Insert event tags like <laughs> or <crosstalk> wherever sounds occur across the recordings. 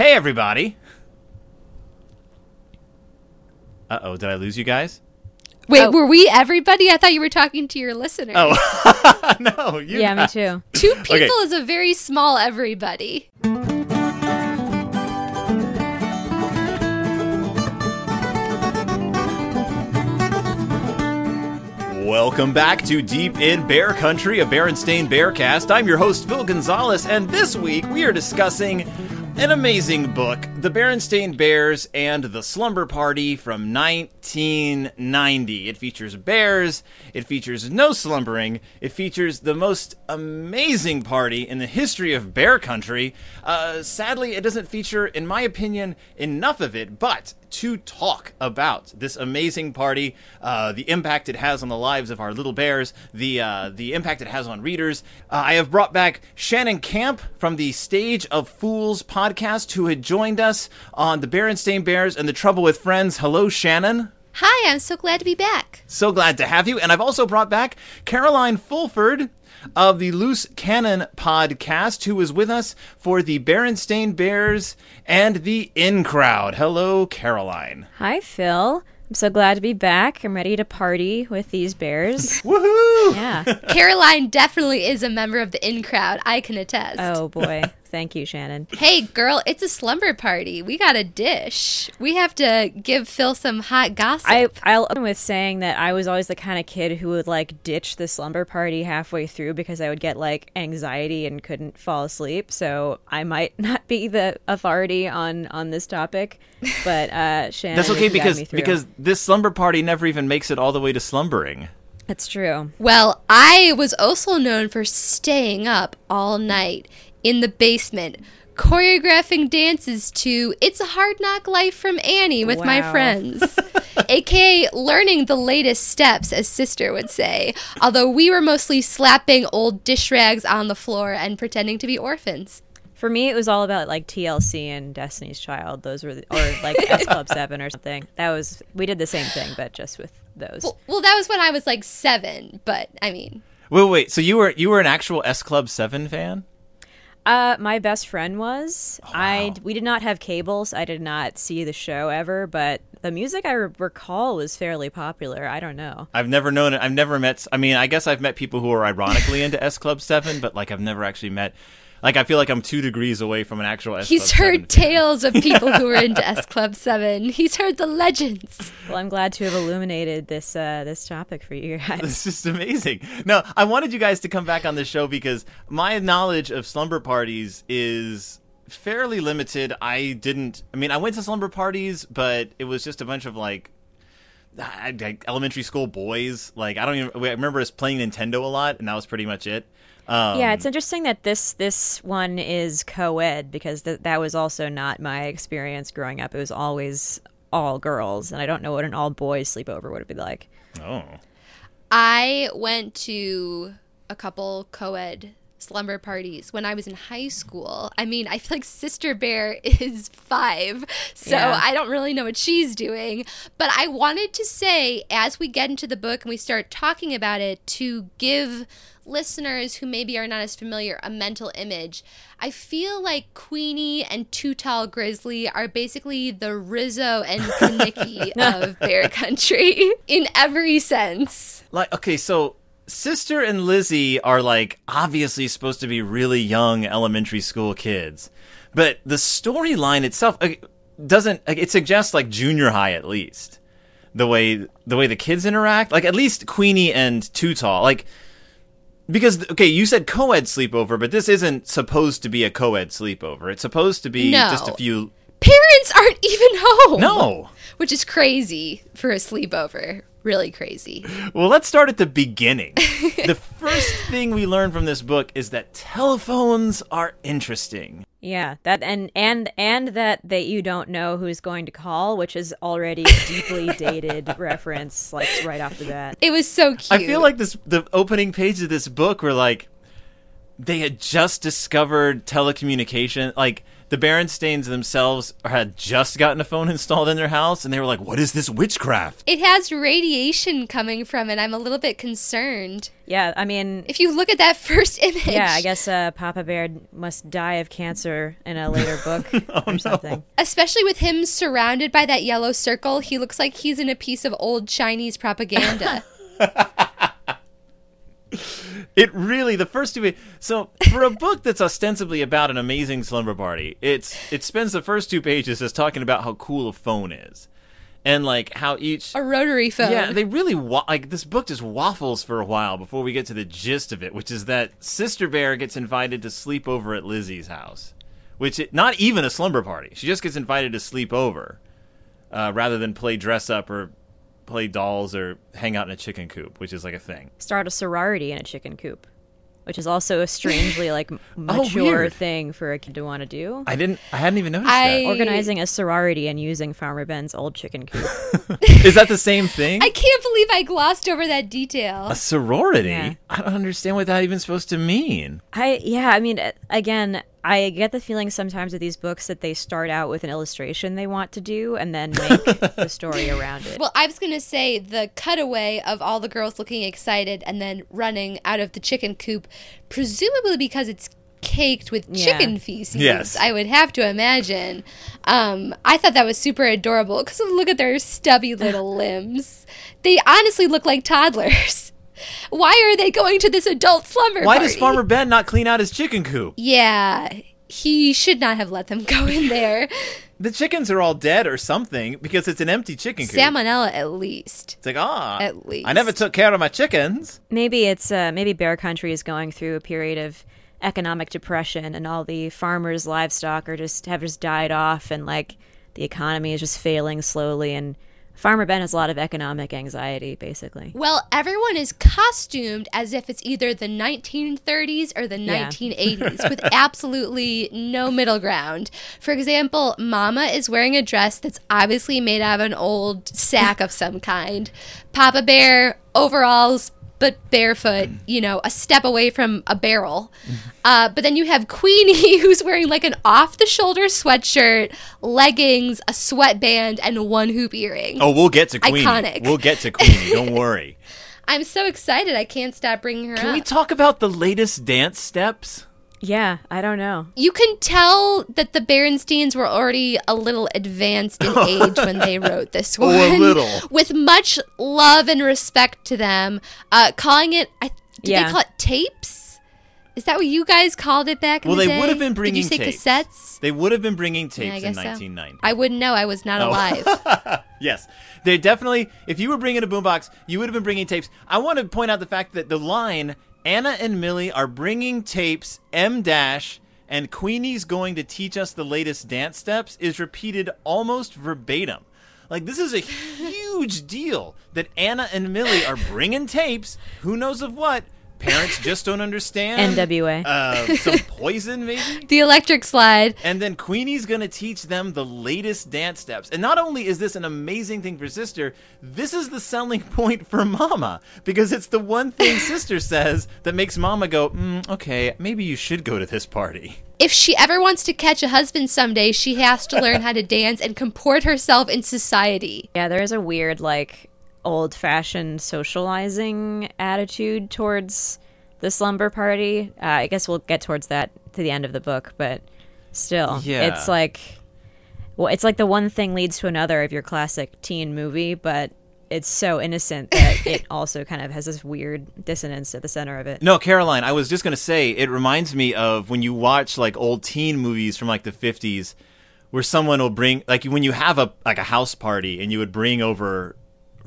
Hey, everybody. Uh oh, did I lose you guys? Wait, Oh. were we everybody? I thought you were talking to your listeners. Oh, <laughs> no. You Yeah, me too. Two people Okay. is a very small everybody. Welcome back to Deep in Bear Country, a Berenstain Bearcast. I'm your host, Phil Gonzalez, and this week we are discussing an amazing book, The Berenstain Bears and the Slumber Party from 1990. It features bears, it features no slumbering, it features the most amazing party in the history of Bear Country. Uh, sadly, it doesn't feature, in my opinion, enough of it, but to talk about this amazing party, uh, the impact it has on the lives of our little bears, the uh, the impact it has on readers. Uh, I have brought back Shannon Camp from the Stage of Fools podcast, who had joined us on the Berenstain Bears and the Trouble with Friends. Hello, Shannon. Hi, I'm so glad to be back. So glad to have you. And I've also brought back Caroline Fulford of the Loose Cannon podcast, who is with us for the Berenstain Bears and the In Crowd. Hello, Caroline. Hi, Phil. I'm so glad to be back. I'm ready to party with these bears. <laughs> Woohoo! yeah. Caroline definitely is a member of the in crowd. I can attest. Oh boy. Thank you, Shannon. Hey, girl, it's a slumber party. We got a dish. We have to give Phil some hot gossip. I I'll open with saying that I was always the kind of kid who would like ditch the slumber party halfway through because I would get like anxiety and couldn't fall asleep. So I might <laughs> not be the authority on on this topic, but uh, <laughs> Shannon. That's okay guided because me because this slumber party never even makes it all the way to slumbering. that's true. Well, I was also known for staying up all night in the basement, choreographing dances to It's a Hard Knock Life from Annie with my friends. <laughs> AKA learning the latest steps, as sister would say. Although we were mostly slapping old dish rags on the floor and pretending to be orphans. For me, it was all about like TLC and Destiny's Child. Those were, the, or like <laughs> S Club Seven or something. That was we did the same thing, but just with those. Well, well, that was when I was like seven, but I mean, Wait, wait. So you were you were an actual S Club Seven fan? Uh, my best friend was. Oh, I we did not have cables. I did not see the show ever, but the music I re- recall was fairly popular. I don't know. I've never known it. I've never met. I mean, I guess I've met people who are ironically into S Club Seven, but like I've never actually met. Like I feel like I'm two degrees away from an actual S he's Club heard fan. <laughs> tales of people who are into S Club 7. He's heard the legends. Well, I'm glad to have illuminated this uh, this topic for you guys. It's just amazing. No, I wanted you guys to come back on this show because my knowledge of slumber parties is fairly limited. I didn't. I mean, I went to slumber parties, but it was just a bunch of like. I- Like elementary school boys, like I don't even. I remember us playing Nintendo a lot, and that was pretty much it. Um, yeah, it's interesting that this this one is co-ed because th- that was also not my experience growing up. It was always all girls, and I don't know what an all boys sleepover would be like. Oh, I went to a couple co ed slumber parties when I was in high school. I mean, I feel like Sister Bear <laughs> is five, so Yeah. I don't really know what she's doing. But I wanted to say, as we get into the book and we start talking about it, to give listeners who maybe are not as familiar a mental image. I feel like Queenie and Too Tall Grizzly are basically the Rizzo and <laughs> Kenickie of Bear Country <laughs> in every sense. like okay, so sister and Lizzie are like obviously supposed to be really young elementary school kids, but the storyline itself uh, doesn't. It suggests like junior high at least. The way the way the kids interact, like at least Queenie and Too Tall, like because okay, you said co-ed sleepover, but this isn't supposed to be a co-ed sleepover. It's supposed to be No. just a few. Parents aren't even home. No. Which is crazy for a sleepover. Really crazy. Well, let's start at the beginning. <laughs> the first thing we learn from this book is that telephones are interesting. Yeah, that and and and that that you don't know who's going to call, which is already a deeply <laughs> dated reference, like right off the bat. It was so cute. I feel like this the opening page of this book were like they had just discovered telecommunication like the Berenstains themselves had just gotten a phone <laughs> installed in their house, and they were like, "What is this witchcraft?" It has radiation coming from it. I'm a little bit concerned. Yeah, I mean, If you look at that <laughs> first image, yeah, I guess uh, Papa Bear must die of cancer in a later <laughs> book Oh, or something. especially with him surrounded by that yellow circle, he looks like he's in a piece of old Chinese propaganda. <laughs> It really the first two. So for a book that's ostensibly about an amazing slumber party, it's it spends the first two pages just talking about how cool a phone is, and like how each a rotary phone. Yeah, they really wa- like this book just waffles for a while before we get to the gist of it, which is that Sister Bear gets invited to sleep over at Lizzie's house, which it, not even a slumber party. She just gets invited to sleep over, uh, rather than play dress up or play dolls or hang out in a chicken coop, which is like a thing. Start a sorority in a chicken coop, which is also a strangely <laughs> like mature weird. thing for a kid to want to do. I didn't. I hadn't even noticed I- Organizing a sorority and using Farmer Ben's old chicken coop. <laughs> is that the same thing? I can't believe I glossed over that detail. a sorority? Yeah. I don't understand what that even supposed to mean. I yeah, I mean, uh, again, I get the feeling sometimes with these books that they start out with an illustration they want to do and then <laughs> make the story around it. Well, I was going to say the cutaway of all the girls looking excited and then running out of the chicken coop, presumably because it's caked with Yeah. chicken feces. Yes. I would have to imagine. Um, I thought that was super adorable because look at their stubby little <laughs> limbs. They honestly look like toddlers. Why are they going to this adult slumber Why party? does Farmer Ben not clean out his chicken coop? Yeah, he should not have let them go in there. <laughs> The chickens are all dead or something because it's an empty chicken coop. Salmonella, at least. It's like, ah, At least. I never took care of my chickens. maybe it's uh, maybe Bear Country is going through a period of economic depression and all the farmers' livestock are just have just died off and like the economy is just failing slowly and Farmer Ben has a lot of economic anxiety basically. Well, everyone is costumed as if it's either the 1930s or the Yeah. 1980s with <laughs> absolutely no middle ground. For example, Mama is wearing a dress that's obviously made out of an old sack of some kind. Papa Bear, overalls, but barefoot, you know, a step away from a barrel. Uh, but then you have Queenie, <laughs> who's wearing like an off the shoulder sweatshirt, leggings, a sweatband, and one hoop earring. Oh, we'll get to Queenie. Iconic. We'll get to Queenie. <laughs> Don't worry. I'm so excited. I can't stop bringing her up. Can up. we talk about the latest dance steps? Yeah, I don't know. you can tell that the Berensteins were already a little advanced in <laughs> age when they wrote this one. Oh, a little. With much love and respect to them. Uh, calling it, I, did Yeah. they call it tapes? Is that what you guys called it back in Well, the they would have been bringing Did you say tapes. cassettes? They would have been bringing tapes I in guess so. 1990. I wouldn't know. I was Oh. not alive. <laughs> Yes, they definitely. If you were bringing a boombox, you would have been bringing tapes. I want to point out the fact that the line "Anna and Millie are bringing tapes." M dash and Queenie's going to teach us the latest dance steps is repeated almost verbatim. Like this is a <laughs> huge deal that Anna and Millie are bringing tapes. Who knows of what? Parents just don't understand. NWA. Uh, some poison, maybe. <laughs> the electric slide. And then Queenie's gonna teach them the latest dance steps. And not only is this an amazing thing for Sister, this is the selling <laughs> point for Mama because it's the one thing <laughs> Sister says that makes Mama go, mm, "Okay, maybe you should go to this party." If she ever wants to catch a husband someday, she has to learn how to dance and comport herself in society. Yeah, there is a weird, like, old fashioned socializing attitude towards the slumber party. Uh, I guess we'll get towards that to the end of the book, but still, Yeah. it's like, well, it's like the one thing leads to another of your classic teen movie, but it's so innocent that <laughs> it also kind of has this weird dissonance at the center of it. No, Caroline, I was just gonna say it reminds me of when you watch like old teen movies from like the fifties, where someone will bring like when you have a like a house party and you would bring over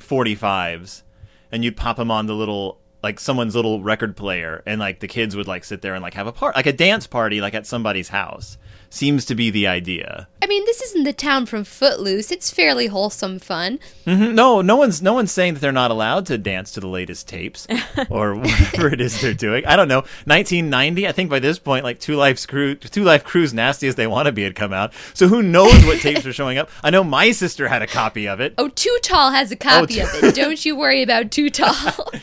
forty fives, and you'd pop them on the little like someone's little record player, and like the kids would like sit there and like have a part like a dance party like at somebody's house. Seems to be the idea. I mean, this isn't the town from Footloose. It's fairly wholesome fun. Mhm. No, no one's no one's saying that they're not allowed to dance to the latest tapes <laughs> or whatever it is they're doing. I don't know. 1990, I think by this point, like Two Live Crew, Two Live Crew's Nasty as They Want to Be had come out. So who knows what tapes are showing up? I know my sister had a copy of it. Oh, Too Tall has a copy Too- of it. <laughs> Don't you worry about Too Tall. <laughs>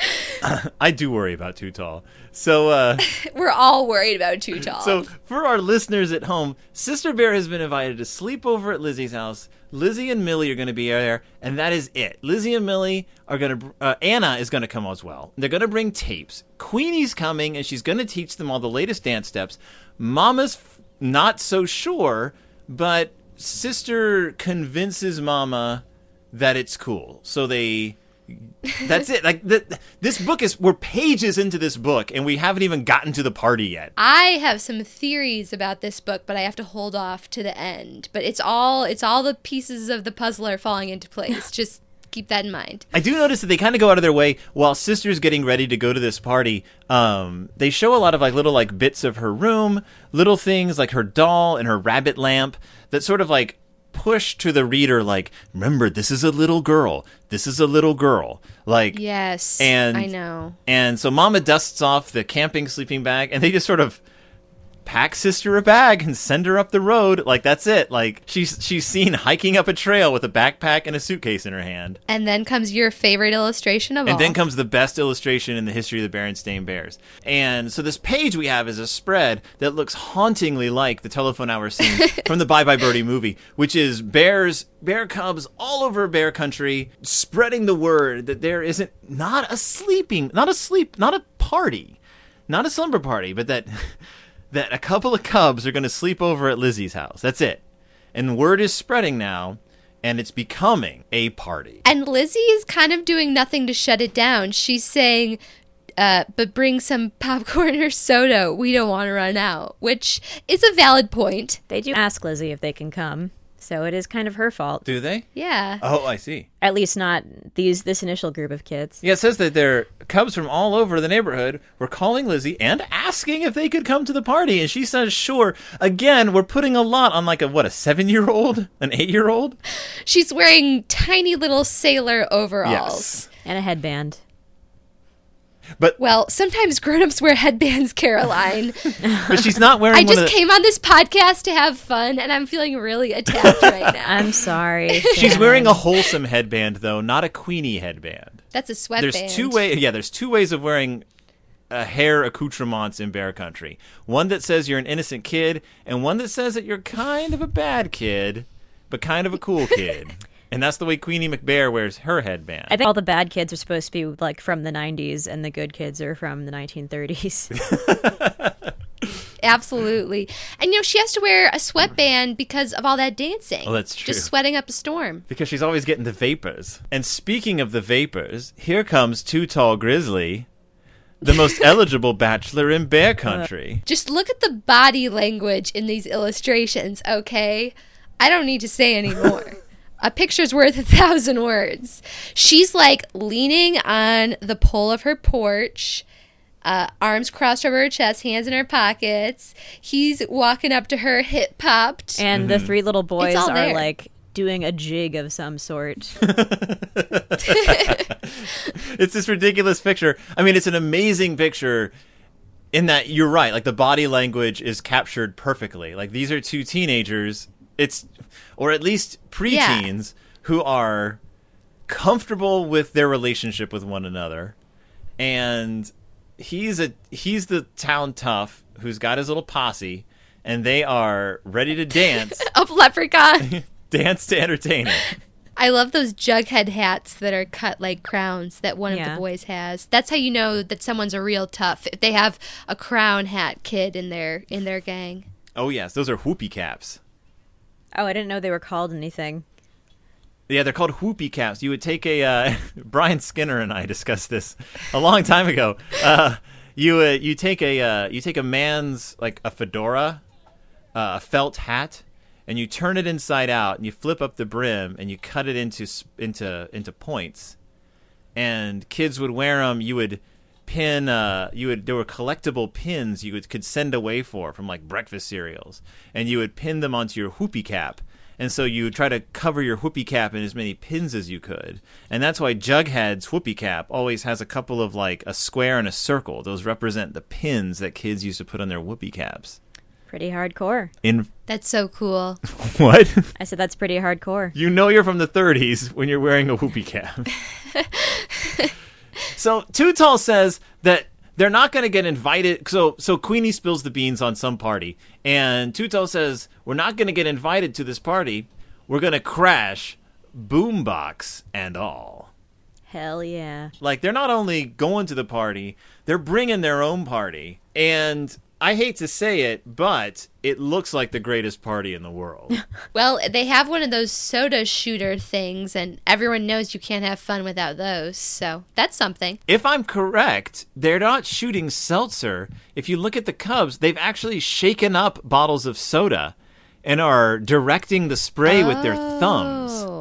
<laughs> I do worry about Too Tall. So, uh, <laughs> We're all worried about Too <laughs> Tall. so for our listeners at home, Sister Bear has been invited to sleep over at Lizzie's house. Lizzie and Millie are going to be there, and that is it. Lizzie and Millie are going to. Uh, Anna is going to come as well. They're going to bring tapes. Queenie's coming, and she's going to teach them all the latest dance steps. Mama's f- not so sure, but Sister convinces Mama that it's cool. So they that's it. Like the, this book is we're pages into this book and we haven't even gotten to the party yet. I have some theories about this book, but I have to hold off to the end. But it's all it's all the pieces of the puzzle are falling into place. Just keep that in mind. I do notice that they kind of go out of their way while Sister's getting ready to go to this party. Um, they show a lot of like little like bits of her room, little things like her doll and her rabbit lamp that sort of like push to the reader like remember this is a little girl this is a little girl like Yes. And- I know. And so Mama dusts off the camping sleeping bag, and they just sort of pack sister a bag and send her up the road. Like that's it. Like she's she's seen hiking up a trail with a backpack and a suitcase in her hand. And then comes your favorite illustration of all. And then comes the best illustration in the history of the Berenstain Bears. And so this page we have is a spread that looks hauntingly like the telephone hour scene <laughs> from the Bye Bye Birdie movie, which is bears, bear cubs all over bear country, spreading the word that there isn't not a sleeping, not a sleep, not a party, not a slumber party, but that <laughs> that a couple of cubs are going to sleep over at Lizzie's house. That's it. And word is spreading now. And it's becoming a party. And Lizzie is kind of doing nothing to shut it down. She's saying, uh, but bring some <laughs> popcorn or soda. We don't want to run out, which is a valid point. They do ask Lizzie if they can come, so it is kind of her fault. Do they? Yeah. Oh, I see. At least not these this initial group of kids. Yeah, it says that their cubs from all over the neighborhood were calling Lizzie and asking if they could come to the party, and she says sure. Again, we're putting a lot on like a what a seven year old, an eight year old. She's wearing tiny little sailor overalls. And a headband. But Well, sometimes grown-ups wear headbands, Caroline. <laughs> but she's not wearing I one just of the, came on this podcast to have fun, and I'm feeling really attacked right now. <laughs> I'm sorry. <laughs> She's Shannon. wearing a wholesome headband though, not a Queenie headband. That's a sweatband. There's two ways. Yeah, there's two ways of wearing uh, hair accoutrements in Bear Country. One that says you're an innocent kid, and one that says that you're kind of a bad kid, but kind of a cool kid. And that's the way Queenie McBear wears her headband. I think all the bad kids are supposed to be like from the 90s, and the good kids are from the 1930s. <laughs> Absolutely. And you know, she has to wear a sweatband because of all that dancing. Oh, that's true. Just sweating up a storm. Because she's always getting the vapors. And speaking of the vapors, here comes Too Tall Grizzly, the most <laughs> eligible bachelor in Bear uh, Country. Just look at the body language in these illustrations, okay? I don't need to say anymore. <laughs> a picture's worth a thousand words. She's like leaning on the pole of her porch. Uh, arms crossed over her chest, hands in her pockets. He's walking up to her, hip popped. and the three little boys are there. like doing a jig of some sort. <laughs> <laughs> it's this ridiculous picture. I mean, it's an amazing picture in that you're right. Like the body language is captured perfectly. Like these are two teenagers. It's or at least preteens who are comfortable with their relationship with one another, and he's a he's the town tough who's got his little posse, and they are ready to dance, <laughs> of leprechaun. <laughs> dance to entertain it. I love those jughead hats that are cut like crowns that one of the boys has. That's how you know that someone's a real tough. If they have a crown hat kid in their in their gang. Oh yes, those are whoopee caps. Oh, I didn't know they were called anything. Yeah, they're called whoopee caps. You would take a uh, <laughs> Brian Skinner and I discussed this a long time ago. Uh, you uh, you take a uh, you take a man's like a fedora, uh, a felt hat, and you turn it inside out, and you flip up the brim, and you cut it into into into points. And kids would wear them. You would pin. Uh, you would there were collectible pins you would could send away for from like breakfast cereals, and you would pin them onto your whoopee cap. And so you would try to cover your whoopee cap in as many pins as you could. And that's why Jughead's whoopee cap always has a couple of like a square and a circle. Those represent the pins that kids used to put on their whoopee caps. Pretty hardcore. In That's so cool. <laughs> what? I said that's pretty hardcore. you know you're from the 30s when you're wearing a whoopee cap. <laughs> So Too Tall says that they're not going to get invited. So so Queenie spills the beans on some party, and Too Tall says we're not going to get invited to this party. We're going to crash, boombox and all. Hell yeah. Like they're not only going to the party, they're bringing their own party, and I hate to say it, but it looks like the greatest party in the world. <laughs> Well, they have one of those soda shooter things, and everyone knows you can't have fun without those. So that's something. if I'm correct, they're not shooting seltzer. If you look at the Cubs, they've actually shaken up bottles of soda and are directing the spray with their thumbs. Oh.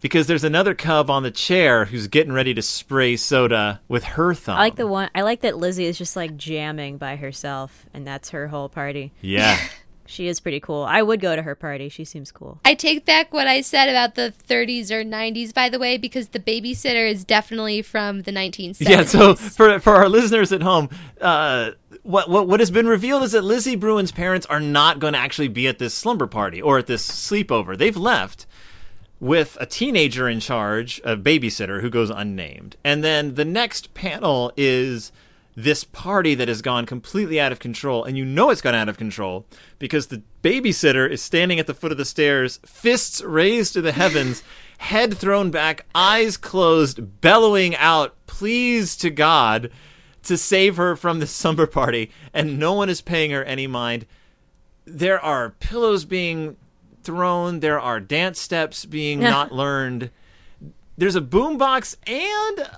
Because there's another Cub on the chair who's getting ready to spray soda with her thumb. I like the one. I like that Lizzie is just like jamming by herself, and that's her whole party. Yeah. <laughs> She is pretty cool. I would go to her party. She seems cool. I take back what I said about the 30s or 90s, by the way, because the babysitter is definitely from the 1970s. Yeah, so for for our listeners at home, uh, what what what has been revealed is that Lizzie Bruin's parents are not going to actually be at this slumber party or at this sleepover. They've left with a teenager in charge, a babysitter who goes unnamed. And then the next panel is this party that has gone completely out of control, and you know it's gone out of control because the babysitter is standing at the foot of the stairs, fists raised to the heavens, <laughs> head thrown back, eyes closed, bellowing out, please to God to save her from this slumber party, and no one is paying her any mind. There are pillows being thrown, there are dance steps being <laughs> not learned. There's a boombox and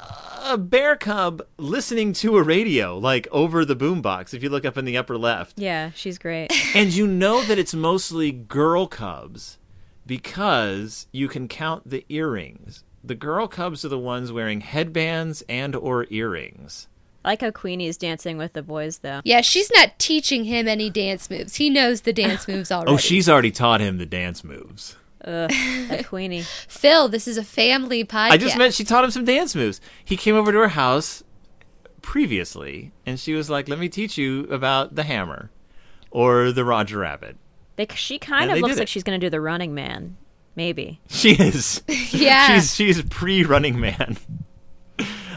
a bear cub listening to a radio like over the boombox if you look up in the upper left. Yeah, she's great. <laughs> and you know that it's mostly girl cubs because you can count the earrings. The girl cubs are the ones wearing headbands and or earrings I like how Queenie's dancing with the boys, though. Yeah, she's not teaching him any dance moves. He knows the dance <laughs> moves oh, already. oh she's already taught him the dance moves Ugh, that Queenie. <laughs> Phil, this is a family podcast. i just meant she taught him some dance moves he came over to her house previously and she was like let me teach you about the hammer or the roger rabbit They, she kind And of looks like it. she's going to do the Running Man. Maybe. She is. <laughs> Yeah. She's she's pre Running Man.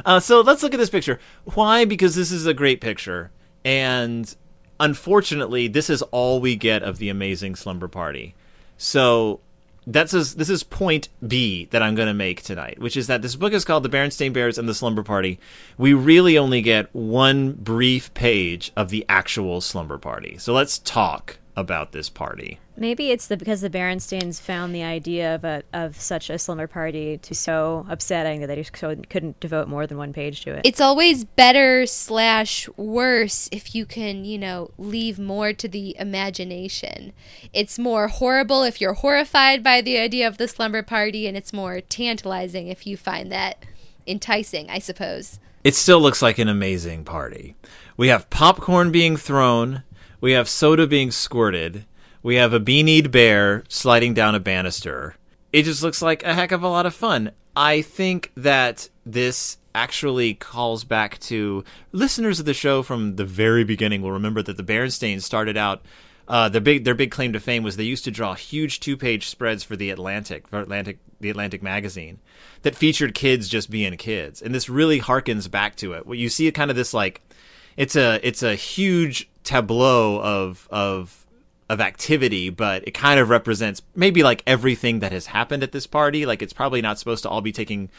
Uh, so let's look at this picture. Why? Because this is a great picture, and unfortunately, this is all we get of the amazing slumber party. So that's a, this is point B that I'm going to make tonight, which is that this book is called The Berenstain Bears and the Slumber Party. We really only get one brief page of the actual slumber party. So let's talk about this party. Maybe it's the because the Berenstains found the idea of a of such a slumber party to so upsetting that they just so couldn't devote more than one page to it. it's always better slash worse if you can, you know, leave more to the imagination. It's more horrible if you're horrified by the idea of the slumber party, and it's more tantalizing if you find that enticing, I suppose. it still looks like an amazing party. We have popcorn being thrown, we have soda being squirted, we have a beanied bear sliding down a banister. It just looks like a heck of a lot of fun. I think that this actually calls back to listeners of the show from the very beginning will remember that the Berenstains started out uh, their big their big claim to fame was they used to draw huge two page spreads for the Atlantic for Atlantic the Atlantic magazine that featured kids just being kids, and this really harkens back to it. What you see, kind of this like it's a it's a huge tableau of of of activity, but it kind of represents maybe like everything that has happened at this party. Like it's probably not supposed to all be taking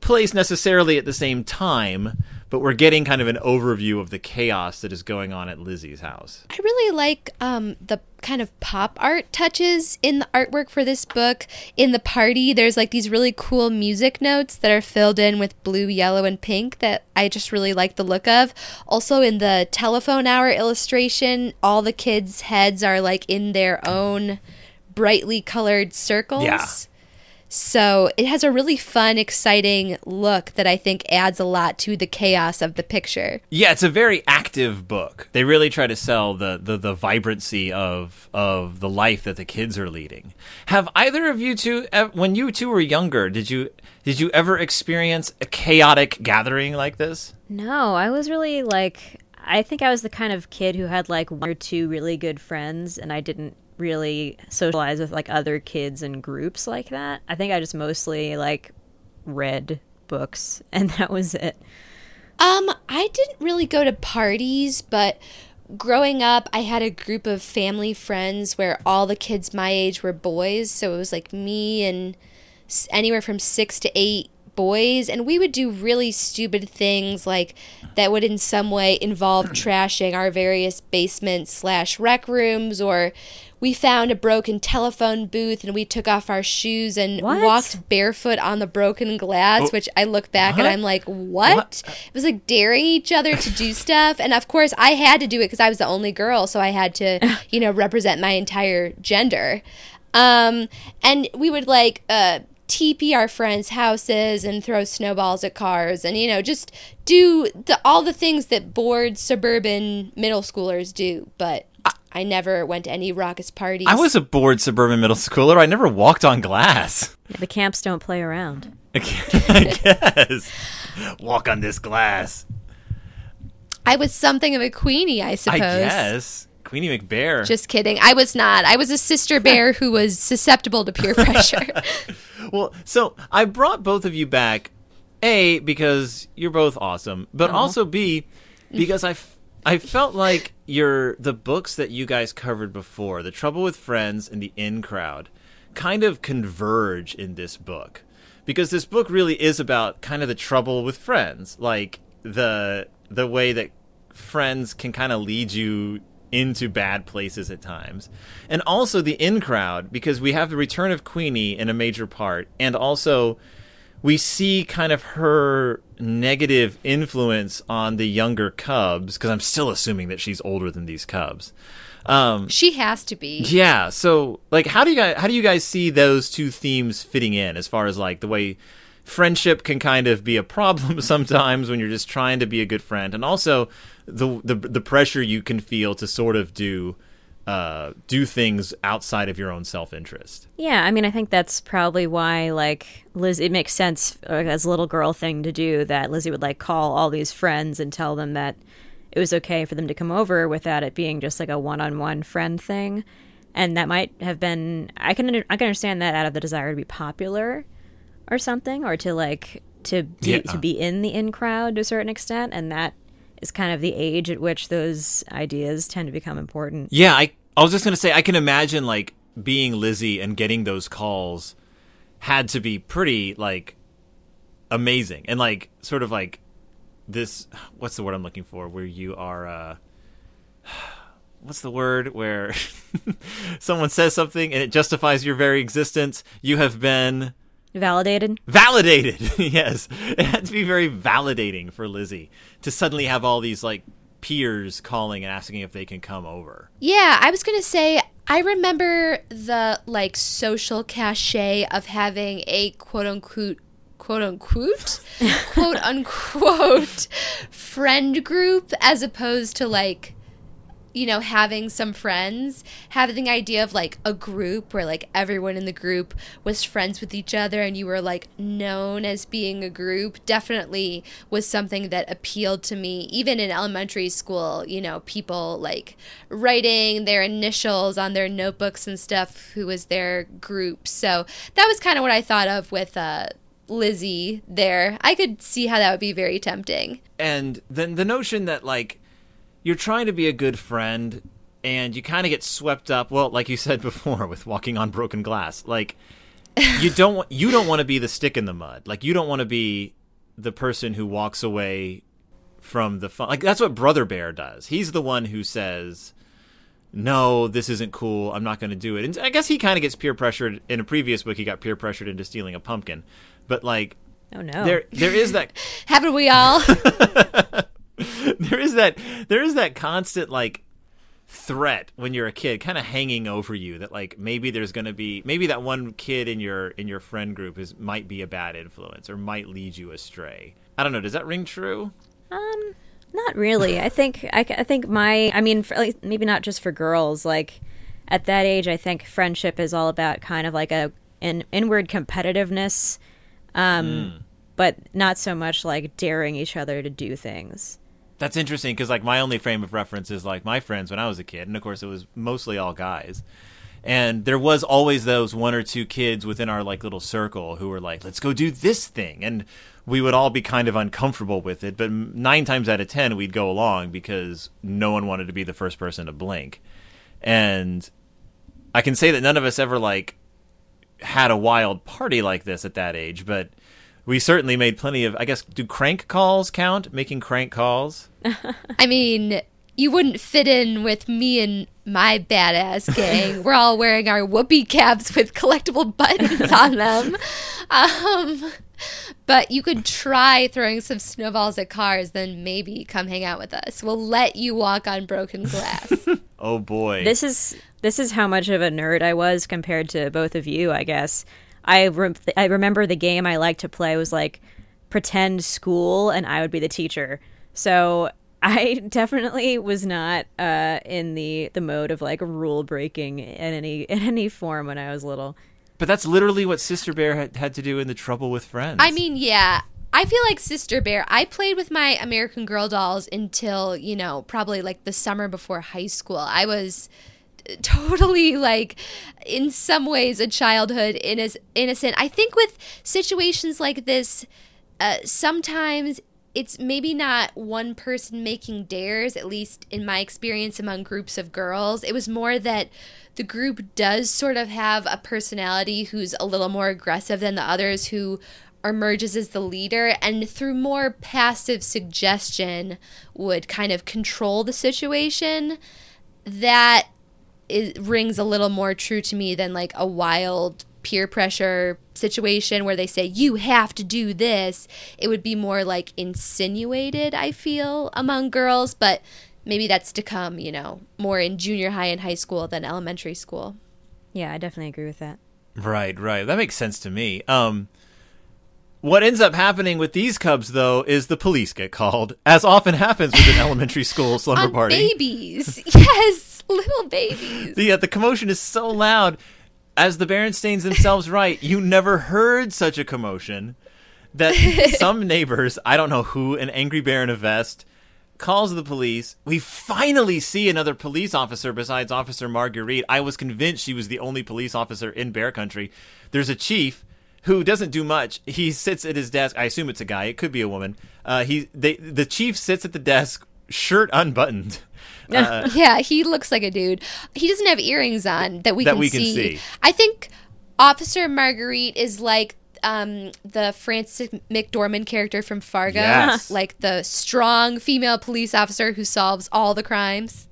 place necessarily at the same time, but we're getting kind of an overview of the chaos that is going on at Lizzie's house. I really like um, the kind of pop art touches in the artwork for this book. In the party, there's like these really cool music notes that are filled in with blue, yellow, and pink that I just really like the look of. Also, in the telephone hour illustration, all the kids' heads are like in their own brightly colored circles. Yeah. So it has a really fun, exciting look that I think adds a lot to the chaos of the picture. Yeah, it's a very active book. They really try to sell the, the, the vibrancy of of the life that the kids are leading. Have either of you two, when you two were younger, did you did you ever experience a chaotic gathering like this? No, I was really like I think I was the kind of kid who had like one or two really good friends and I didn't really socialize with like other kids and groups like that. I think I just mostly like read books <laughs> and that was it. Um, I didn't really go to parties, but growing up, I had a group of family friends where all the kids my age were boys. So it was like me and anywhere from six to eight boys. And we would do really stupid things like that would in some way involve <clears throat> trashing our various basements slash rec rooms or. We found a broken telephone booth and we took off our shoes and What? walked barefoot on the broken glass, Oh, which I look back what? and I'm like, what? What? It was like daring each other to do <laughs> stuff. And of course, I had to do it because I was the only girl. So I had to, <laughs> you know, represent my entire gender. Um, and we would like, uh, TP our friends' houses and throw snowballs at cars and, you know, just do the, all the things that bored suburban middle schoolers do. But I never went to any raucous parties. I was a bored suburban middle schooler. I never walked on glass. The camps don't play around. <laughs> I guess. Walk on this glass. I was something of a queenie, I suppose. I guess. Queenie McBear. Just kidding. I was not. I was a sister bear <laughs> who was susceptible to peer pressure. <laughs> Well, so I brought both of you back, A, because you're both awesome, but also B, because I, f- I felt like your the books that you guys covered before, The Trouble with Friends and The In Crowd, kind of converge in this book. Because this book really is about kind of the trouble with friends, like the the way that friends can kind of lead you into bad places at times. And also the in crowd, because we have the return of Queenie in a major part, and also we see kind of her negative influence on the younger cubs, because I'm still assuming that she's older than these cubs. Um, she has to be. yeah. So, like, how do you guys how do you guys see those two themes fitting in as far as like the way friendship can kind of be a problem <laughs> sometimes when you're just trying to be a good friend, and also the the the pressure you can feel to sort of do uh, do things outside of your own self interest. Yeah, I mean, I think that's probably why, like, Liz, it makes sense uh, as a little girl thing to do that Lizzie would, like, call all these friends and tell them that it was okay for them to come over without it being just like a one on one friend thing. And that might have been, I can, under, I can understand that out of the desire to be popular or something, or to, like, to, do, Yeah. to be in the in crowd to a certain extent. And that is kind of the age at which those ideas tend to become important. Yeah, I I was just gonna say I can imagine like being Lizzie and getting those calls had to be pretty like amazing. And like sort of like this what's the word I'm looking for? Where you are uh <sighs> what's the word? Where <laughs> someone says something and it justifies your very existence. You have been Validated? validated <laughs> yes. It had to be very validating for Lizzie to suddenly have all these like peers calling and asking if they can come over. Yeah, I was going to say, I remember the like social cachet of having a quote unquote quote unquote <laughs> quote unquote friend group as opposed to like you know having some friends having the idea of like a group where like everyone in the group was friends with each other and you were like known as being a group definitely was something that appealed to me even in elementary school you know people like writing their initials on their notebooks and stuff who was their group so that was kind of what i thought of with uh Lizzie there. I could see how that would be very tempting. and then the notion that like you're trying to be a good friend and you kind of get swept up well like you said <laughs> before with walking on broken glass like you don't want you don't want to be the stick in the mud. Like you don't want to be the person who walks away from the fun like that's what brother bear does. He's the one who says no this isn't cool. I'm not going to do it. And i guess he kind of gets peer pressured in a previous book he got peer pressured into stealing a pumpkin. But like Oh, no. there there is that <laughs> Haven't we all? <laughs> <laughs> there is that there is that constant like threat when you're a kid kind of hanging over you that like maybe there's going to be maybe that one kid in your in your friend group is might be a bad influence or might lead you astray i don't know does that ring true Um, not really. I think I, I think my I mean for, like, maybe not just for girls. Like at that age, I think friendship is all about kind of like a an inward competitiveness, um, but not so much like daring each other to do things. That's interesting because like my only frame of reference is like my friends when i was a kid and of course it was mostly all guys And there was always those one or two kids within our like little circle who were like, "Let's go do this thing," and we would all be kind of uncomfortable with it. But nine times out of ten, we'd go along because no one wanted to be the first person to blink. And I can say that none of us ever like had a wild party like this at that age, but we certainly made plenty of. I guess do crank calls count? Making crank calls. <laughs> I mean, you wouldn't fit in with me and my badass gang. We're all wearing our whoopee caps with collectible <laughs> buttons on them. Um, but you could try throwing some snowballs at cars, then maybe come hang out with us. We'll let you walk on broken glass. <laughs> oh boy. This is this is how much of a nerd I was compared to both of you, I guess. I re- I remember the game I liked to play was like pretend school and I would be the teacher. So <laughs> I definitely was not uh, in the the mode of like rule breaking in any <laughs> in any form when I was little. But that's literally what Sister Bear had, had to do in the Trouble with Friends. I mean, yeah. I feel like Sister Bear. I played with my American Girl dolls until, you know, probably like the summer before high school. I was totally like in some ways a childhood innocent. I think with situations like this, uh, sometimes it's maybe not one person making dares, at least in my experience among groups of girls. It was more that the group does sort of have a personality who's a little more aggressive than the others who emerges as the leader and through more passive suggestion would kind of control the situation that is, rings a little more true to me than like a wild peer pressure situation where they say you have to do this it would be more like insinuated i feel among girls but maybe that's to come, you know, more in junior high and high school than elementary school. Yeah, I definitely agree with that. Right, right. That makes sense to me. Um what ends up happening with these cubs though is the police get called, as often happens with an <laughs> elementary school slumber On party. Babies. <laughs> Yes, <laughs> little babies. The uh, the commotion is so loud. As the Berenstains themselves <laughs> write, you never heard such a commotion that <laughs> some neighbors, I don't know who, an angry bear in a vest, calls the police. We finally see another police officer besides Officer Marguerite. I was convinced she was the only police officer in Bear Country. There's a chief who doesn't do much. He sits at his desk. I assume it's a guy. It could be a woman. Uh, he they, the chief sits at the desk, shirt unbuttoned. <laughs> Uh, yeah, <laughs> he looks like a dude. He doesn't have earrings on that we, that can, we see. can see. I think Officer Marguerite is like um, the Frances McDormand character from Fargo, yes. <laughs> like the strong female police officer who solves all the crimes.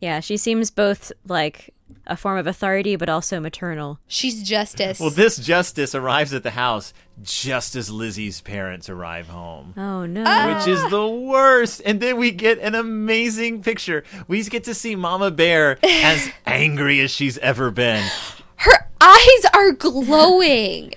Yeah, she seems both like a form of authority, but also maternal. She's justice. Well, this justice arrives at the house just as Lizzie's parents arrive home. Oh no! Which is the worst. And then we get an amazing picture. We get to see Mama Bear <laughs> as angry as she's ever been. Her eyes are glowing.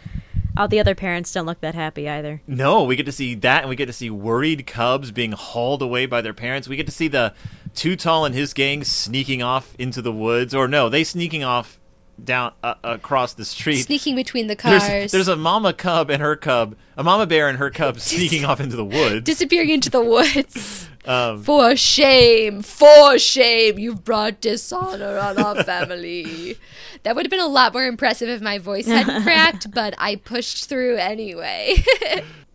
All the other parents don't look that happy either. No, we get to see that, and we get to see worried cubs being hauled away by their parents. We get to see the Too Tall and his gang sneaking off into the woods, or no, they sneaking off down uh, across the street, sneaking between the cars. There's, there's, a mama cub and her cub, a mama bear and her cub <laughs> sneaking off into the woods, disappearing into the woods. <laughs> Um, for shame, for shame, you've brought dishonor on our <laughs> family. that would have been a lot more impressive if my voice hadn't cracked, but I pushed through anyway.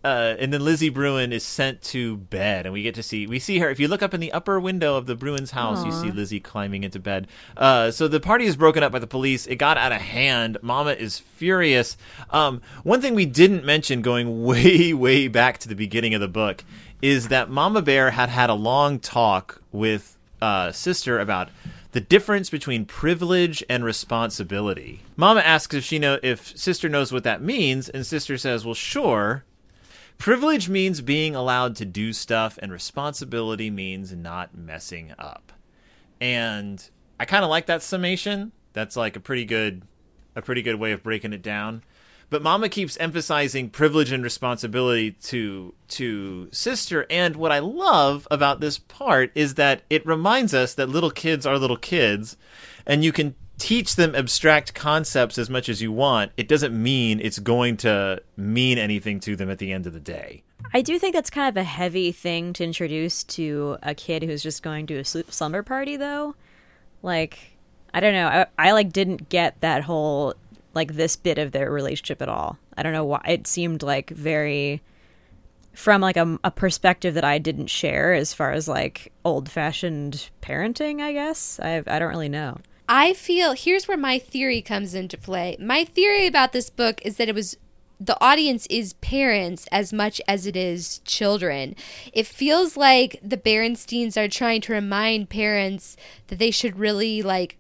Uh, and then Lizzie Bruin is sent to bed, and we get to see we see her. If you look up in the upper window of the Bruins' house, Aww. you see Lizzie climbing into bed. Uh, so the party is broken up by the police. It got out of hand. Mama is furious. Um, one thing we didn't mention, going <laughs> way way back to the beginning of the book, is that Mama Bear had had a long talk with uh, Sister about the difference between privilege and responsibility. Mama asks if she know if Sister knows what that means, and Sister says, "Well, sure." Privilege means being allowed to do stuff, and responsibility means not messing up. And I kind of like that summation. That's like a pretty good, a pretty good way of breaking it down. But Mama keeps emphasizing privilege and responsibility to to sister. And what I love about this part is that it reminds us that little kids are little kids, and you can teach them abstract concepts as much as you want, it doesn't mean it's going to mean anything to them at the end of the day. I do think that's kind of a heavy thing to introduce to a kid who's just going to a slumber party, though. Like, I don't know. I, I like didn't get that whole like this bit of their relationship at all. I don't know why it seemed like very from like a, a perspective that I didn't share as far as like old fashioned parenting. I guess I I don't really know. I feel here's where my theory comes into play. My theory about this book is that it was the audience is parents as much as it is children. It feels like the Berensteins are trying to remind parents that they should really like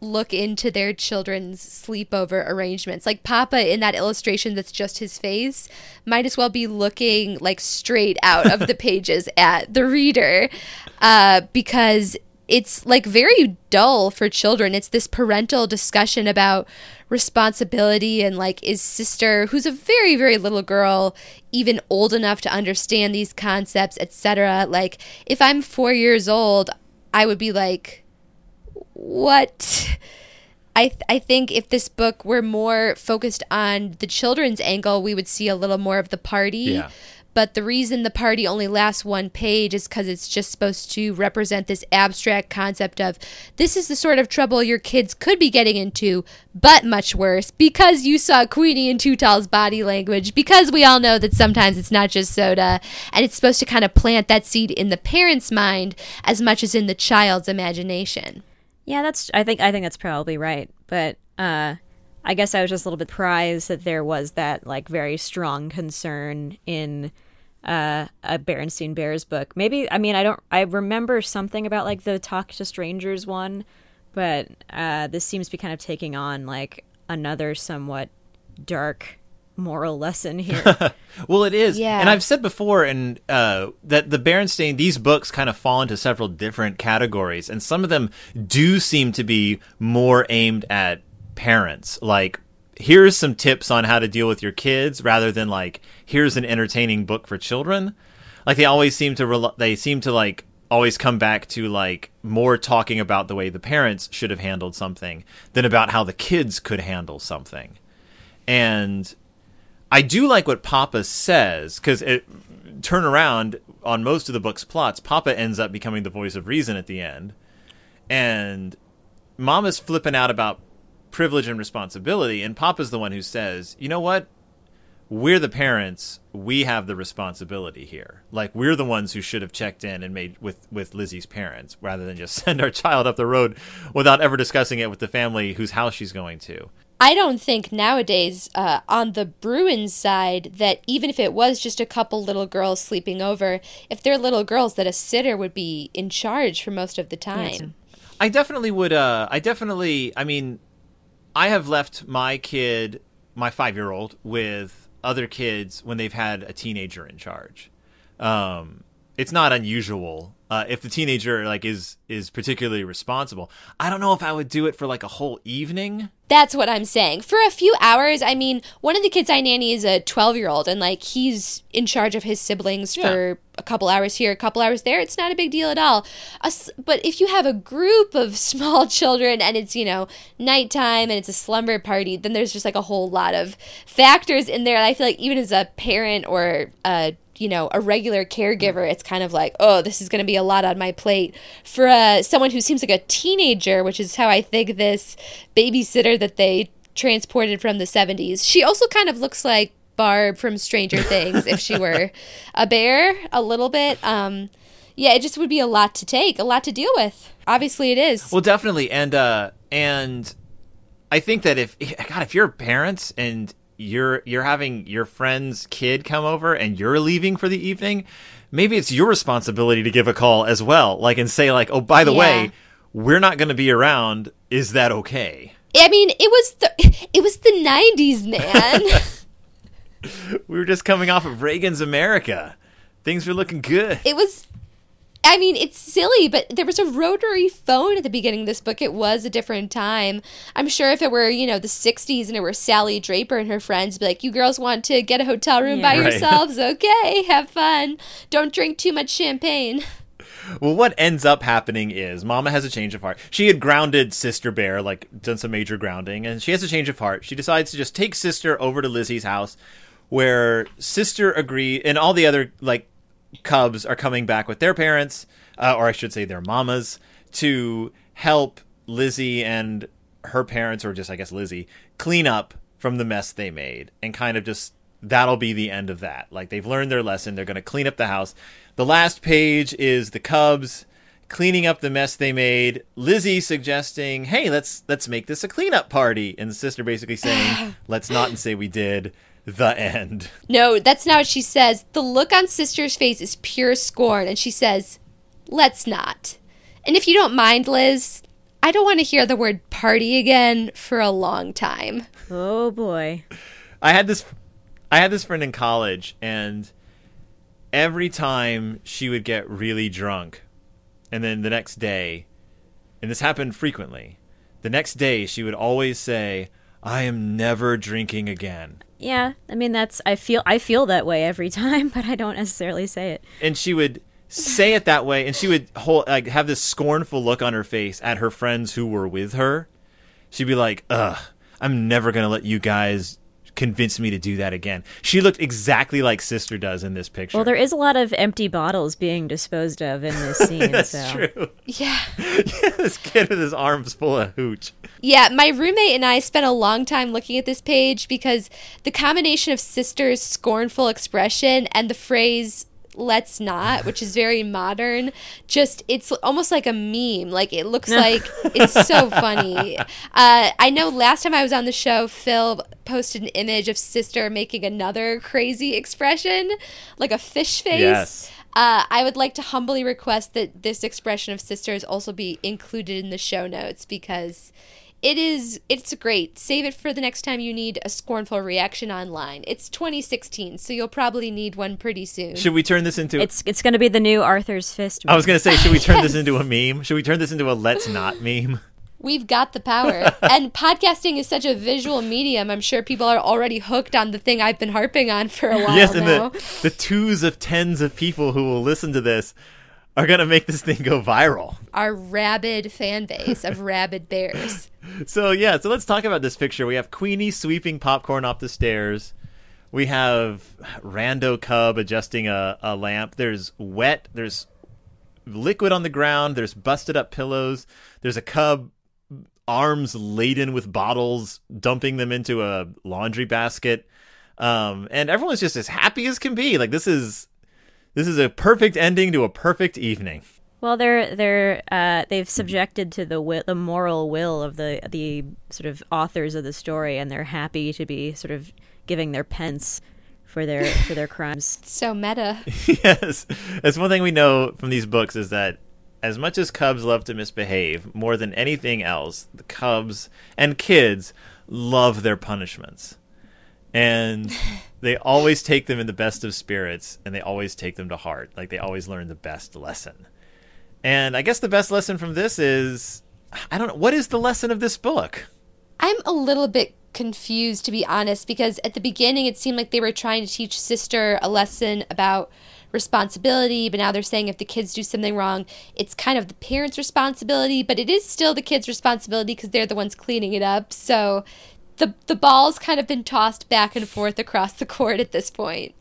look into their children's sleepover arrangements. Like Papa in that illustration that's just his face might as well be looking like straight out of the <laughs> pages at the reader uh, because it's like very dull for children. It's this parental discussion about responsibility and like is sister who's a very very little girl even old enough to understand these concepts, etc. Like if I'm 4 years old, I would be like what I th- I think if this book were more focused on the children's angle, we would see a little more of the party. Yeah. But the reason the party only lasts one page is because it's just supposed to represent this abstract concept of this is the sort of trouble your kids could be getting into, but much worse because you saw Queenie and Too Tall's body language, because we all know that sometimes it's not just soda, and it's supposed to kind of plant that seed in the parent's mind as much as in the child's imagination. Yeah, that's. I think. I think that's probably right. But uh, I guess I was just a little bit surprised that there was that like very strong concern in uh, a Berenstein Bears book. Maybe. I mean, I don't. I remember something about like the Talk to Strangers one, but uh, this seems to be kind of taking on like another somewhat dark moral <laughs> lesson here. <laughs> well, it is, Yeah. and I've said before, and uh, that the Berenstain these books kind of fall into several different categories, and some of them do seem to be more aimed at parents, like. Here's some tips on how to deal with your kids, rather than like here's an entertaining book for children. Like they always seem to rel- they seem to like always come back to like more talking about the way the parents should have handled something than about how the kids could handle something. And I do like what Papa says because it turn around on most of the book's plots. Papa ends up becoming the voice of reason at the end, and Mama's flipping out about privilege and responsibility, and Papa's the one who says, "You know what? We're the parents. We have the responsibility here. Like we're the ones who should have checked in and made with with Lizzie's parents rather than just <laughs> send our child up the road without ever discussing it with the family whose house she's going to." I don't think nowadays, uh, on the Bruins side, that even if it was just a couple little girls sleeping over, if they're little girls, that a sitter would be in charge for most of the time. I definitely would. Uh, I definitely. I mean, I have left my kid, my five-year-old, with other kids when they've had a teenager in charge. Um, it's not unusual uh, if the teenager like is is particularly responsible. I don't know if I would do it for like a whole evening. That's what I'm saying. For a few hours, I mean, one of the kids I nanny is a 12 year old, and like he's in charge of his siblings for a couple hours here, a couple hours there. It's not a big deal at all. But if you have a group of <laughs> small children and it's, you know, nighttime and it's a slumber party, then there's just like a whole lot of factors in there. And I feel like even as a parent or a you know, a regular caregiver, it's kind of like, oh, this is going to be a lot on my plate. For uh, someone who seems like a teenager, which is how I think this babysitter that they transported from the 70s, she also kind of looks like Barb from Stranger Things if she were <laughs> a bear, a little bit. Um, yeah, it just would be a lot to take, a lot to deal with. Obviously, it is. Well, definitely, and uh, and I think that if God, if you're parents and you're you're having your friend's kid come over and you're leaving for the evening, maybe it's your responsibility to give a call as well, like and say like, oh, by the Yeah. way, we're not going to be around. Is that okay? I mean, it was the it was the 90s, man. <laughs> <laughs> We were just coming off of Reagan's America. Things were looking good. it was I mean, it's silly, but there was a rotary phone at the beginning of this book. It was a different time. I'm sure if it were, you know, the 60s and it were Sally Draper and her friends, be like, you girls want to get a hotel room by Right. yourselves? <laughs> Okay, have fun. Don't drink too much champagne. Well, what ends up happening is Mama has a change of heart. She had grounded Sister Bear, like done some major grounding, and she has a change of heart. She decides to just take Sister over to Lizzie's house, where Sister agree, and all the other like cubs are coming back with their parents, uh, or I should say their mamas, to help Lizzie and her parents, or just I guess Lizzie, clean up from the mess they made, and kind of just that'll be the end of that. Like they've learned their lesson. They're going to clean up the house. The last page is the Cubs cleaning up the mess they made. Lizzie suggesting, "Hey, let's let's make this a cleanup party," and sister basically saying, <sighs> "Let's not," and say we did. The end. No, that's not what she says. The look on Sister's face is pure scorn, and she says, Let's not. And if you don't mind, Liz, I don't want to hear the word party again for a long time. Oh boy. I had this I had this friend in college and every time she would get really drunk and then the next day and this happened frequently. The next day she would always say, "I am never drinking again." Yeah, I mean that's I feel I feel that way every <laughs> time, but I don't necessarily say it. And she would say it that way and she would hold like have this scornful look on her face at her friends who were with her. She'd be like, "Ugh, I'm never going to let you guys convince me to do that again. She looked exactly like Sister does in this picture. Well, there is a lot of empty bottles being disposed of in this <laughs> scene. That's so. true. Yeah. <laughs> yeah, this kid with his arms full of hooch. Yeah, my roommate and I spent a long time looking at this page because the combination of Sister's scornful expression and the phrase let's not which is very modern. Just it's almost like a meme. Like it looks like it's so funny. <laughs> Uh, i know last time i was on the show phil posted an image of sister making another crazy expression like a fish face. Yes. uh, I would like to humbly request that this expression of sisters also be included in the show notes because it is it's great. Save it for the next time you need a scornful reaction online. It's 2016, so you'll probably need one pretty soon. Should we turn this into It's it's going to be the new Arthur's Fist. I was going to say should we turn this <laughs> into a meme? Should we turn this into a let's not meme? We've got the power. <laughs> and podcasting is such a visual medium. I'm sure people are already hooked on the thing I've been harping on for a while yes, and now. the the twos of tens of people who will listen to this are going to make this thing go viral. Our rabid fan base of <laughs> rabid bears. So yeah, so let's talk about this picture. We have Queenie sweeping popcorn off the stairs. We have Rando Cub adjusting a, a lamp. There's wet. There's liquid on the ground. There's busted up pillows. There's a cub arms laden with bottles, dumping them into a laundry basket. Um, and everyone's just as happy as can be. Like this is this is a perfect ending to a perfect evening. Well, they're they're uh, they've subjected to the wi- the moral will of the the sort of authors of the story, and they're happy to be sort of giving their pence for their for their crimes. <laughs> So meta. <laughs> yes. That's one thing we know from these books is that as much as cubs love to misbehave, more than anything else, the cubs and kids love their punishments. And they always take them in the best of spirits and they always take them to heart. Like they always learn the best lesson. And I guess the best lesson from this is I don't know, what is the lesson of this book? I'm a little bit confused, to be honest, because at the beginning it seemed like they were trying to teach Sister a lesson about responsibility, but now they're saying if the kids do something wrong, it's kind of the parents' responsibility, but it is still the kids' responsibility because they're the ones cleaning it up. So the the ball's kind of been tossed back and forth across the court at this point.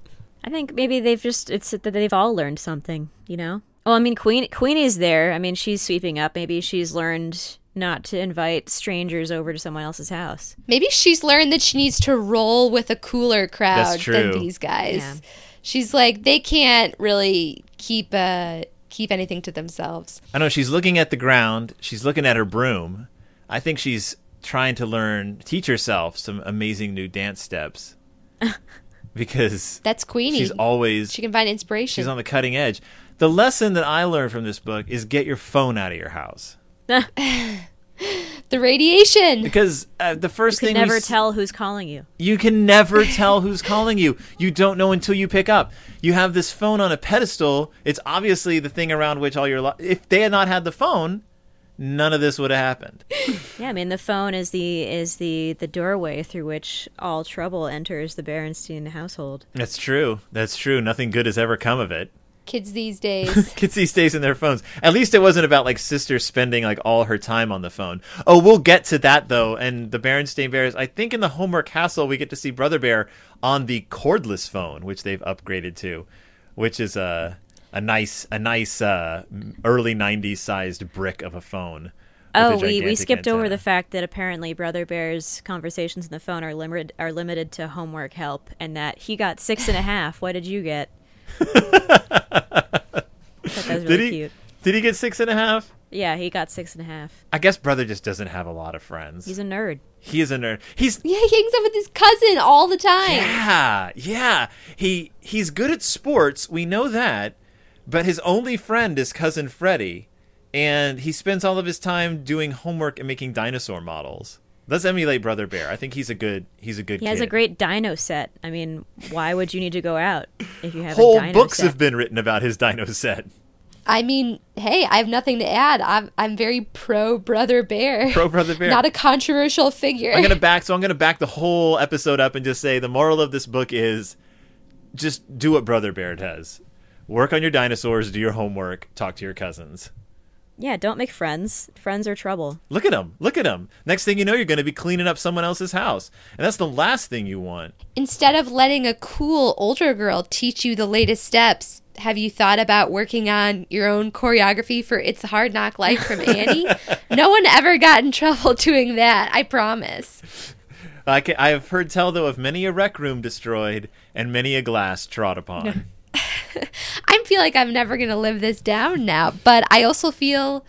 I think maybe they've just it's that they've all learned something, you know. Well, I mean, Queen Queenie's there. I mean, she's sweeping up. Maybe she's learned not to invite strangers over to someone else's house. Maybe she's learned that she needs to roll with a cooler crowd than these guys. Yeah. She's like they can't really keep uh keep anything to themselves. I know she's looking at the ground. She's looking at her broom. I think she's trying to learn, teach herself some amazing new dance steps. <laughs> because That's Queenie. she's always she can find inspiration. she's on the cutting edge. The lesson that I learned from this book is get your phone out of your house <laughs> the radiation. because uh, the first Could thing we never s- tell who's calling you. you can never <laughs> tell who's calling you. You don't know until you pick up. You have this phone on a pedestal. It's obviously the thing around which all your li- if they had not had the phone, none of this would have happened. Yeah, I mean, the phone is the is the the doorway through which all trouble enters the Berenstein household. That's true. That's true. Nothing good has ever come of it. Kids these days. <laughs> Kids these days in their phones. At least it wasn't about like sister spending like all her time on the phone. Oh, we'll get to that though. And the Berenstain Bears, I think in the Homework Hassle we get to see Brother Bear on the cordless phone, which they've upgraded to, which is a a nice a nice uh, early '90s sized brick of a phone Oh, a we, we gigantic skipped over the fact that apparently Brother Bear's conversations on the phone are limited are limited to homework help, and that he got six and a <laughs> half. What did you get? <laughs> That was really Did he? cute. Did he get six and a half? Yeah, he got six and a half. I guess brother just doesn't have a lot of friends. He's a nerd. he is a nerd. He's Yeah, he hangs out with his cousin all the time. yeah, yeah. He he's good at sports. We know that, but his only friend is cousin Freddie, and he spends all of his time doing homework and making dinosaur models. Let's emulate Brother Bear. I think he's a good he's a good. He has a great dino set. I mean, why would you need to go out if you have whole a dino books set? have been written about his dino set. I mean, hey, I have nothing to add. I'm I'm very pro Brother Bear. <laughs> Pro Brother Bear. Not a controversial figure. I'm gonna <laughs> back. So I'm gonna back the whole episode up and just say the moral of this book is, just do what Brother Bear does. Work on your dinosaurs. Do your homework. Talk to your cousins. Yeah, don't make friends. Friends are trouble. Look at him. Look at him. Next thing you know, you're going to be cleaning up someone else's house. And that's the last thing you want. Instead of letting a cool older girl teach you the latest steps, have you thought about working on your own choreography for It's a Hard Knock Life from <laughs> Annie? no one ever got in trouble <laughs> doing that, I promise. I, can, I have heard tell, though, of many a rec room destroyed and many a glass trod upon. <laughs> <laughs> I feel like I'm never going to live this down now, but I also feel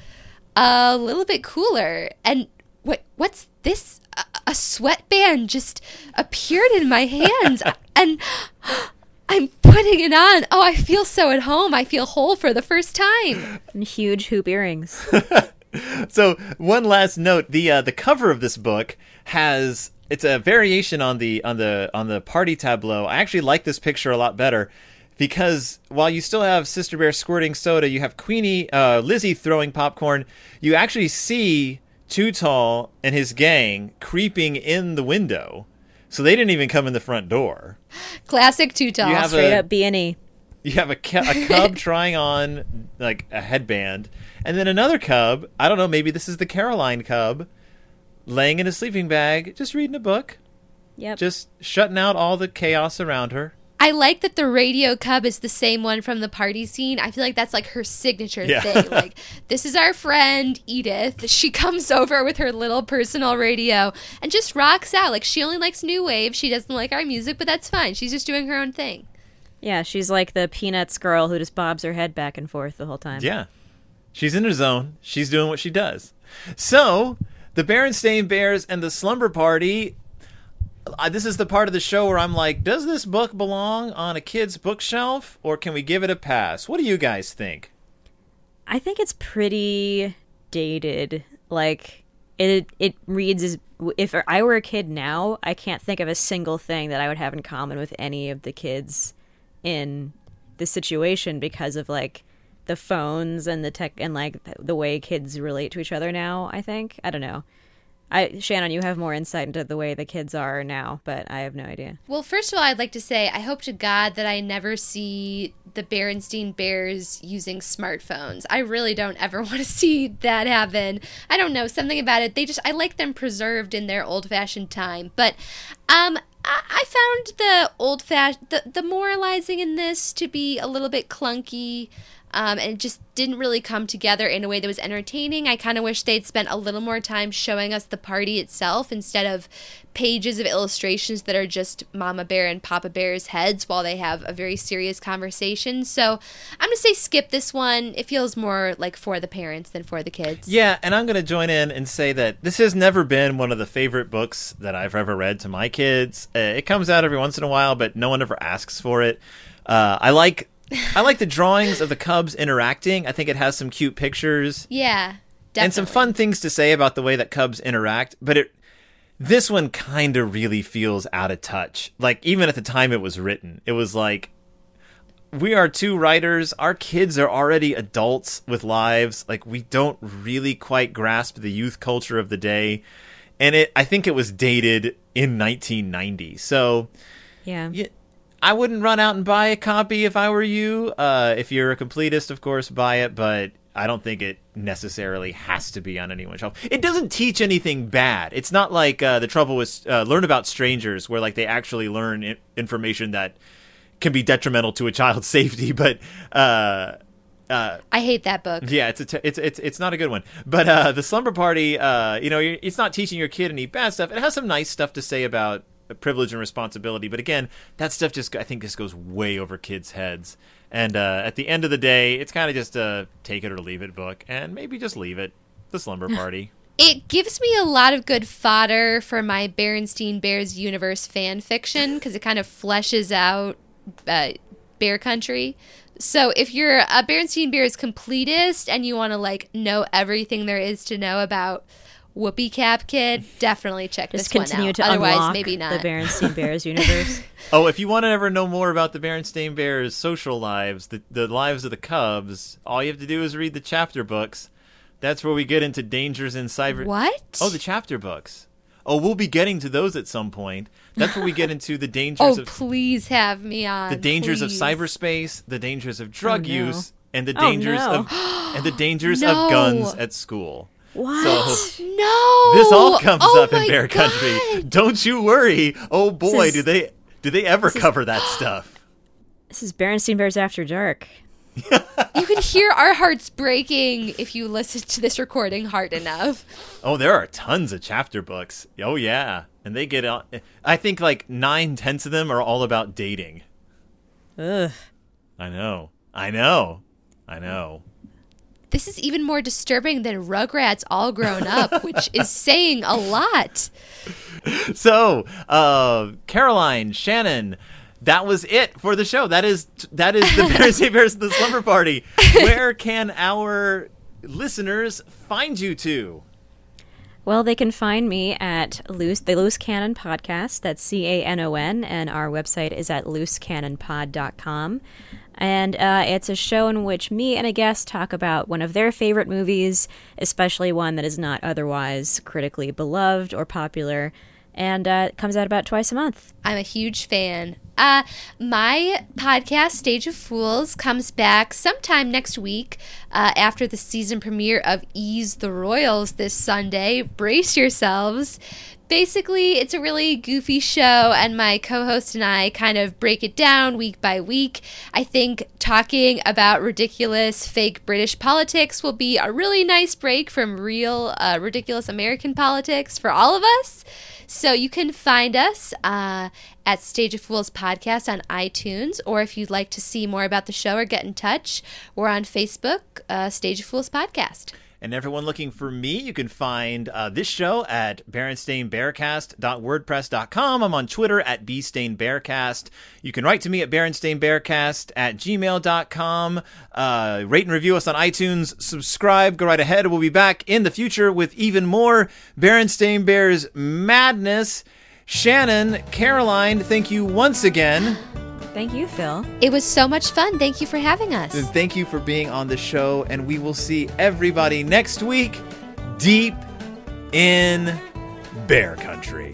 a little bit cooler. And what what's this? A, a sweatband just appeared in my hands <laughs> and <gasps> I'm putting it on. Oh, I feel so at home. I feel whole for the first time. And huge hoop earrings. <laughs> so one last note: the uh, the cover of this book has it's a variation on the on the on the party tableau. I actually like this picture a lot better because while you still have Sister Bear squirting soda, you have Queenie uh, Lizzie throwing popcorn. You actually see Too Tall and his gang creeping in the window. So they didn't even come in the front door. <gasps> Classic Too Tall. You have Straight a- up B and E. You have a, cu- a cub <laughs> trying on like a headband, and then another cub. I don't know. Maybe this is the Caroline cub, laying in a sleeping bag, just reading a book, Yep. just shutting out all the chaos around her. I like that the radio cub is the same one from the party scene. I feel like that's like her signature Yeah. thing. <laughs> Like, this is our friend Edith. She comes <laughs> over with her little personal radio and just rocks out. Like, she only likes new wave. She doesn't like our music, but that's fine. She's just doing her own thing. yeah, she's like the Peanuts girl who just bobs her head back and forth the whole time. Yeah, she's in her zone. She's doing what she does. So the Berenstain Bears and the Slumber Party. Uh, this is the part of the show where I'm like, does this book belong on a kid's bookshelf, or can we give it a pass? What do you guys think? I think it's pretty dated. Like it it reads as if I were a kid now, I can't think of a single thing that I would have in common with any of the kids in the situation because of like the phones and the tech and like the way kids relate to each other now, I think. I don't know. I Shannon, you have more insight into the way the kids are now, but I have no idea. Well, first of all, I'd like to say I hope to God that I never see the Berenstein Bears using smartphones. I really don't ever <laughs> want to see that happen. I don't know something about it. They just I like them preserved in their old-fashioned time. But um, I, found the old-fashioned the, the moralizing in this to be a little bit clunky. Um, and it just didn't really come together in a way that was entertaining. I kind of wish they'd spent a little more time showing us the party itself instead of pages of illustrations that are just Mama Bear and Papa Bear's heads while they have a very serious conversation. So I'm going to say skip this one. It feels more like for the parents than for the kids. Yeah, and I'm going to join in and say that this has never been one of the favorite books that I've ever read to my kids. Uh, it comes out every once in a while, but no one ever asks for it. Uh, I like I like the drawings of the cubs interacting. I think it has some cute pictures Yeah. Definitely. and some fun things to say about the way that cubs interact, but it this one kind of really feels out of touch. Like even at the time it was written, it was like we are two writers. Our kids are already adults with lives. Like we don't really quite grasp the youth culture of the day. And it I think it was dated in 1990. So, Yeah. yeah, I wouldn't run out and buy a copy if I were you. Uh, if you're a completist, of course, buy it, but I don't think it necessarily has to be on anyone's shelf. It doesn't teach anything bad. It's not like uh, the trouble with uh, Learn About Strangers, where like they actually learn I- information that can be detrimental to a child's <laughs> safety. But uh, Uh, I hate that book. yeah, it's a t- it's it's it's not a good one. But uh, the Slumber Party, uh, you know, it's not teaching your kid any bad stuff. It has some nice stuff to say about privilege and responsibility. But again, that stuff just I think just goes way over kids' heads. And uh, at the end of the day, it's kind of just a take it or leave it book, and maybe just leave it. The Slumber Party. It gives me a lot of good fodder for my Berenstein Bears universe fan fiction because it kind of fleshes out uh, Bear Country. So if you're a Berenstein Bears completist and you want to like know everything there is to know about Whoopee Cap Kid, definitely check Just this one continue out. to Otherwise, unlock maybe not. the Berenstein Bears <laughs> universe. Oh, if you want to ever know more about the Berenstain Bears' social lives, the, the lives of the Cubs, all you have to do is read the chapter books. That's where we get into dangers in cyber. what? Oh, the chapter books. Oh, we'll be getting to those at some point. That's where we get into the <laughs> dangers oh, of please have me on. the dangers please. of cyberspace, the dangers of oh, drug Oh, no. use, and the Oh, dangers no. of and the dangers <gasps> No. of guns at school. What? So No. this all comes oh up in Bear God. Country. Don't you worry. Oh boy, is- do they do they ever cover that <gasps> stuff? this is Berenstein Bears After Dark. <laughs> You can hear our hearts breaking if you listen to this recording hard enough. Oh, there are tons of chapter books. Oh yeah, and they get out. I think like nine tenths of them are all about dating. Ugh. I know. I know. I know. This is even more disturbing than Rugrats All Grown Up, which is <laughs> saying a lot. So, uh, Caroline, Shannon, that was it for the show. That is that is the <laughs> Bears Say Bears of the Slumber Party. Where can our listeners find you to? Well, they can find me at Loose the Loose Canon Podcast. That's C A N O N, and our website is at loosecanonpod.com. And uh, it's a show in which me and a guest talk about one of their favorite movies, especially one that is not otherwise critically beloved or popular. And uh, it comes out about twice a month. I'm a huge fan. Uh, my podcast, Stage of Fools, comes back sometime next week uh, after the season premiere of E!'s the Royals this Sunday. Brace yourselves. Basically, it's a really goofy show, and my co host and I kind of break it down week by week. I think talking about ridiculous fake British politics will be a really nice break from real uh, ridiculous American politics for all of us. So you can find us uh, at Stage of Fools Podcast on iTunes, or if you'd like to see more about the show or get in touch, we're on Facebook, uh, Stage of Fools Podcast. And everyone looking for me, you can find uh, this show at berenstainbearcast.wordpress.com. I'm on Twitter at bstainbearcast. You can write to me at berenstainbearcast at gmail.com. Uh, rate and review us on iTunes. Subscribe. Go right ahead. We'll be back in the future with even more Berenstain Bears madness. Shannon, Caroline, thank you once again. Thank you, Phil. It was so much fun. Thank you for having us. And thank you for being on the show. And we will see everybody next week deep in Bear Country.